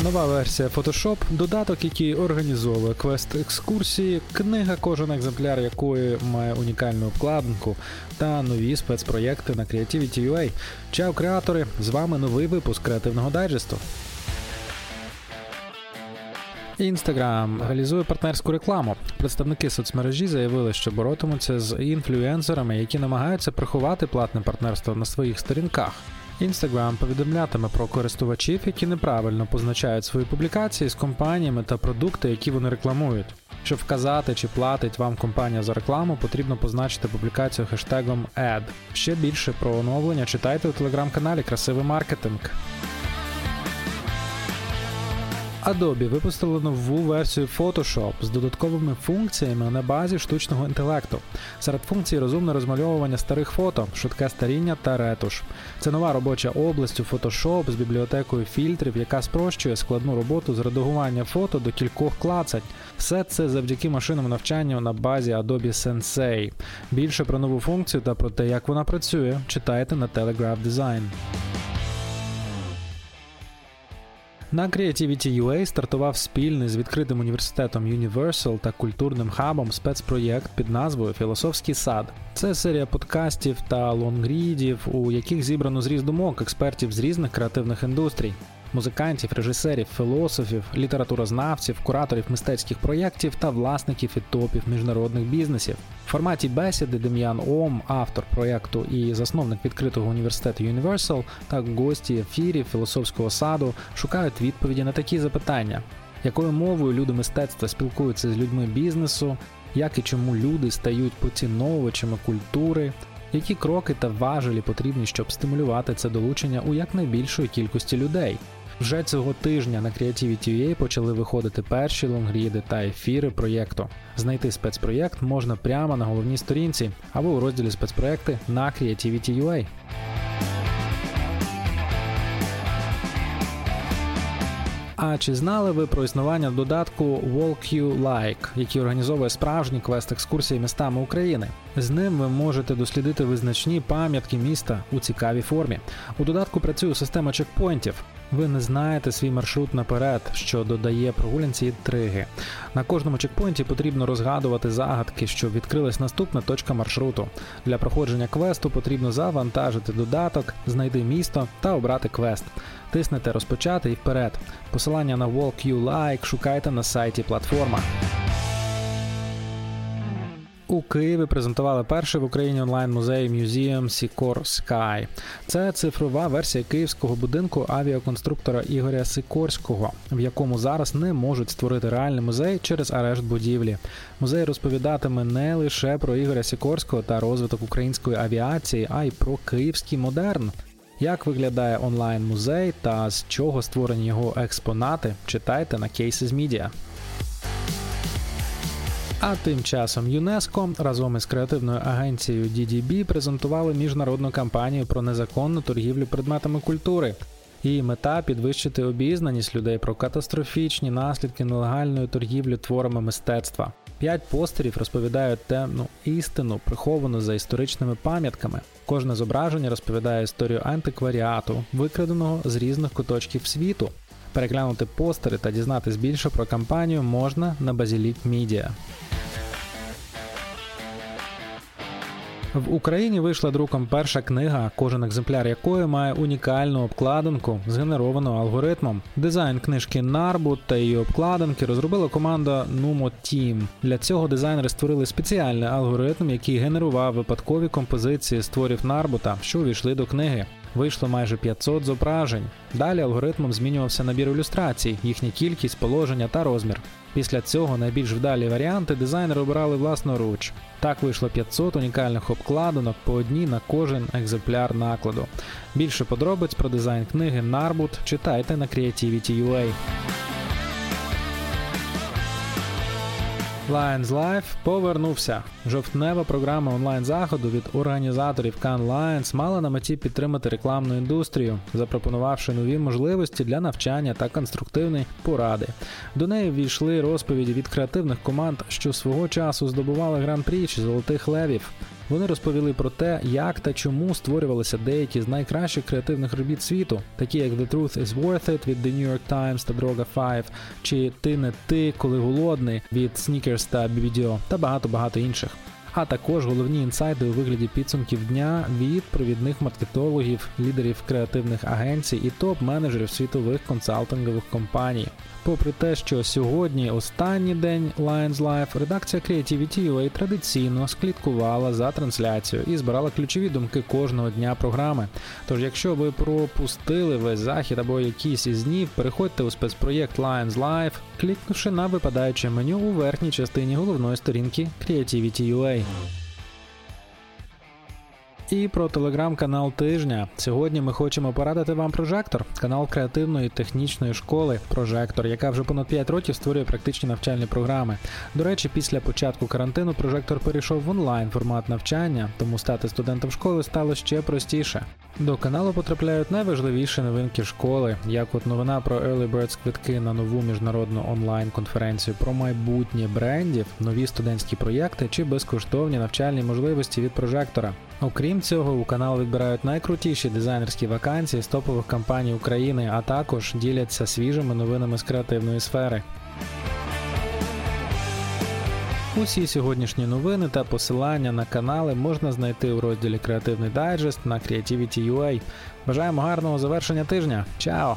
Нова версія Photoshop, додаток, який організовує квест екскурсії, книга, кожен екземпляр якої має унікальну обкладинку, та нові спецпроєкти на Creativity.ua. Чао, креатори! З вами новий випуск креативного дайджесту. Інстаграм реалізує партнерську рекламу. Представники соцмережі заявили, що боротимуться з інфлюенсерами, які намагаються приховати платне партнерство на своїх сторінках. Інстаграм повідомлятиме про користувачів, які неправильно позначають свої публікації з компаніями та продукти, які вони рекламують. Щоб вказати, чи платить вам компанія за рекламу, потрібно позначити публікацію хештегом ad. Ще більше про оновлення читайте у телеграм-каналі Красивий маркетинг. Adobe випустили нову версію Photoshop з додатковими функціями на базі штучного інтелекту. Серед функцій розумне розмальовування старих фото, швидке старіння та ретуш. Це нова робоча область у Photoshop з бібліотекою фільтрів, яка спрощує складну роботу з редагування фото до кількох клацань. Все це завдяки машинному навчанню на базі Adobe Sensei. Більше про нову функцію та про те, як вона працює, читайте на Telegraph Design. На Creativity.ua стартував спільний з відкритим університетом Universal та культурним хабом спецпроєкт під назвою Філософський сад. Це серія подкастів та лонгрідів, у яких зібрано зріз думок експертів з різних креативних індустрій музикантів, режисерів, філософів, літературознавців, кураторів мистецьких проєктів та власників і топів міжнародних бізнесів. В форматі бесіди Дем'ян Ом, автор проєкту і засновник відкритого університету Universal та гості ефірів філософського саду шукають відповіді на такі запитання. Якою мовою люди мистецтва спілкуються з людьми бізнесу, як і чому люди стають поціновувачами культури, які кроки та важелі потрібні, щоб стимулювати це долучення у якнайбільшої кількості людей? Вже цього тижня на Creativity.ua почали виходити перші лонгріди та ефіри проєкту. Знайти спецпроєкт можна прямо на головній сторінці або у розділі спецпроєкти на Creativity.ua. А чи знали ви про існування додатку You Like, який організовує справжні квест-екскурсії містами України? З ним ви можете дослідити визначні пам'ятки міста у цікавій формі. У додатку працює система чекпоінтів. Ви не знаєте свій маршрут наперед, що додає прогулянці інтриги. На кожному чекпоінті потрібно розгадувати загадки, щоб відкрилась наступна точка маршруту. Для проходження квесту потрібно завантажити додаток, знайти місто та обрати квест. Тиснете розпочати і вперед. Посилання на Walk You Like шукайте на сайті платформа. У Києві презентували перший в Україні онлайн-музей Museum Sicor Sky. Це цифрова версія київського будинку авіаконструктора Ігоря Сикорського, в якому зараз не можуть створити реальний музей через арешт будівлі. Музей розповідатиме не лише про Ігоря Сікорського та розвиток української авіації, а й про київський модерн. Як виглядає онлайн-музей та з чого створені його експонати, читайте на Cases Media. А тим часом ЮНЕСКО разом із креативною агенцією DDB презентували міжнародну кампанію про незаконну торгівлю предметами культури. Її мета підвищити обізнаність людей про катастрофічні наслідки нелегальної торгівлі творами мистецтва. П'ять постерів розповідають темну істину, приховану за історичними пам'ятками. Кожне зображення розповідає історію антикваріату, викраденого з різних куточків світу. Переглянути постери та дізнатись більше про кампанію можна на Базілік Мідіа. В Україні вийшла друком перша книга, кожен екземпляр якої має унікальну обкладинку, згенеровану алгоритмом. Дизайн книжки Нарбут та її обкладинки розробила команда Numo Team. Для цього дизайнери створили спеціальний алгоритм, який генерував випадкові композиції створів Нарбута, що увійшли до книги. Вийшло майже 500 зображень. Далі алгоритмом змінювався набір ілюстрацій, їхня кількість, положення та розмір. Після цього найбільш вдалі варіанти дизайнери обирали власноруч. Так вийшло 500 унікальних обкладинок по одній на кожен екземпляр накладу. Більше подробиць про дизайн книги Нарбут читайте на Creativity.ua. Lions Life повернувся. Жовтнева програма онлайн-заходу від організаторів Can Lions мала на меті підтримати рекламну індустрію, запропонувавши нові можливості для навчання та конструктивної поради. До неї ввійшли розповіді від креативних команд, що свого часу здобували гран-прі чи золотих левів. Вони розповіли про те, як та чому створювалися деякі з найкращих креативних робіт світу, такі як The Truth is Worth It від The New York Times та Droga 5, чи Ти не ти, коли голодний від Sneakers та BBDO, та багато багато інших а також головні інсайди у вигляді підсумків дня від провідних маркетологів, лідерів креативних агенцій і топ-менеджерів світових консалтингових компаній. Попри те, що сьогодні останній день Lions Life, редакція Creativity UA традиційно склідкувала за трансляцією і збирала ключові думки кожного дня програми. Тож, якщо ви пропустили весь захід або якийсь із днів, переходьте у спецпроєкт Lions Life, клікнувши на випадаюче меню у верхній частині головної сторінки Creativity UA. І про телеграм-канал тижня. Сьогодні ми хочемо порадити вам прожектор, канал креативної технічної школи Прожектор, яка вже понад 5 років створює практичні навчальні програми. До речі, після початку карантину прожектор перейшов в онлайн формат навчання, тому стати студентом школи стало ще простіше. До каналу потрапляють найважливіші новинки школи, як от новина про Early Birds квитки на нову міжнародну онлайн-конференцію про майбутнє брендів, нові студентські проєкти чи безкоштовні навчальні можливості від прожектора. Окрім цього, у канал відбирають найкрутіші дизайнерські вакансії з топових компаній України, а також діляться свіжими новинами з креативної сфери. Усі сьогоднішні новини та посилання на канали можна знайти у розділі Креативний дайджест на Creativity.ua. Бажаємо гарного завершення тижня. Чао!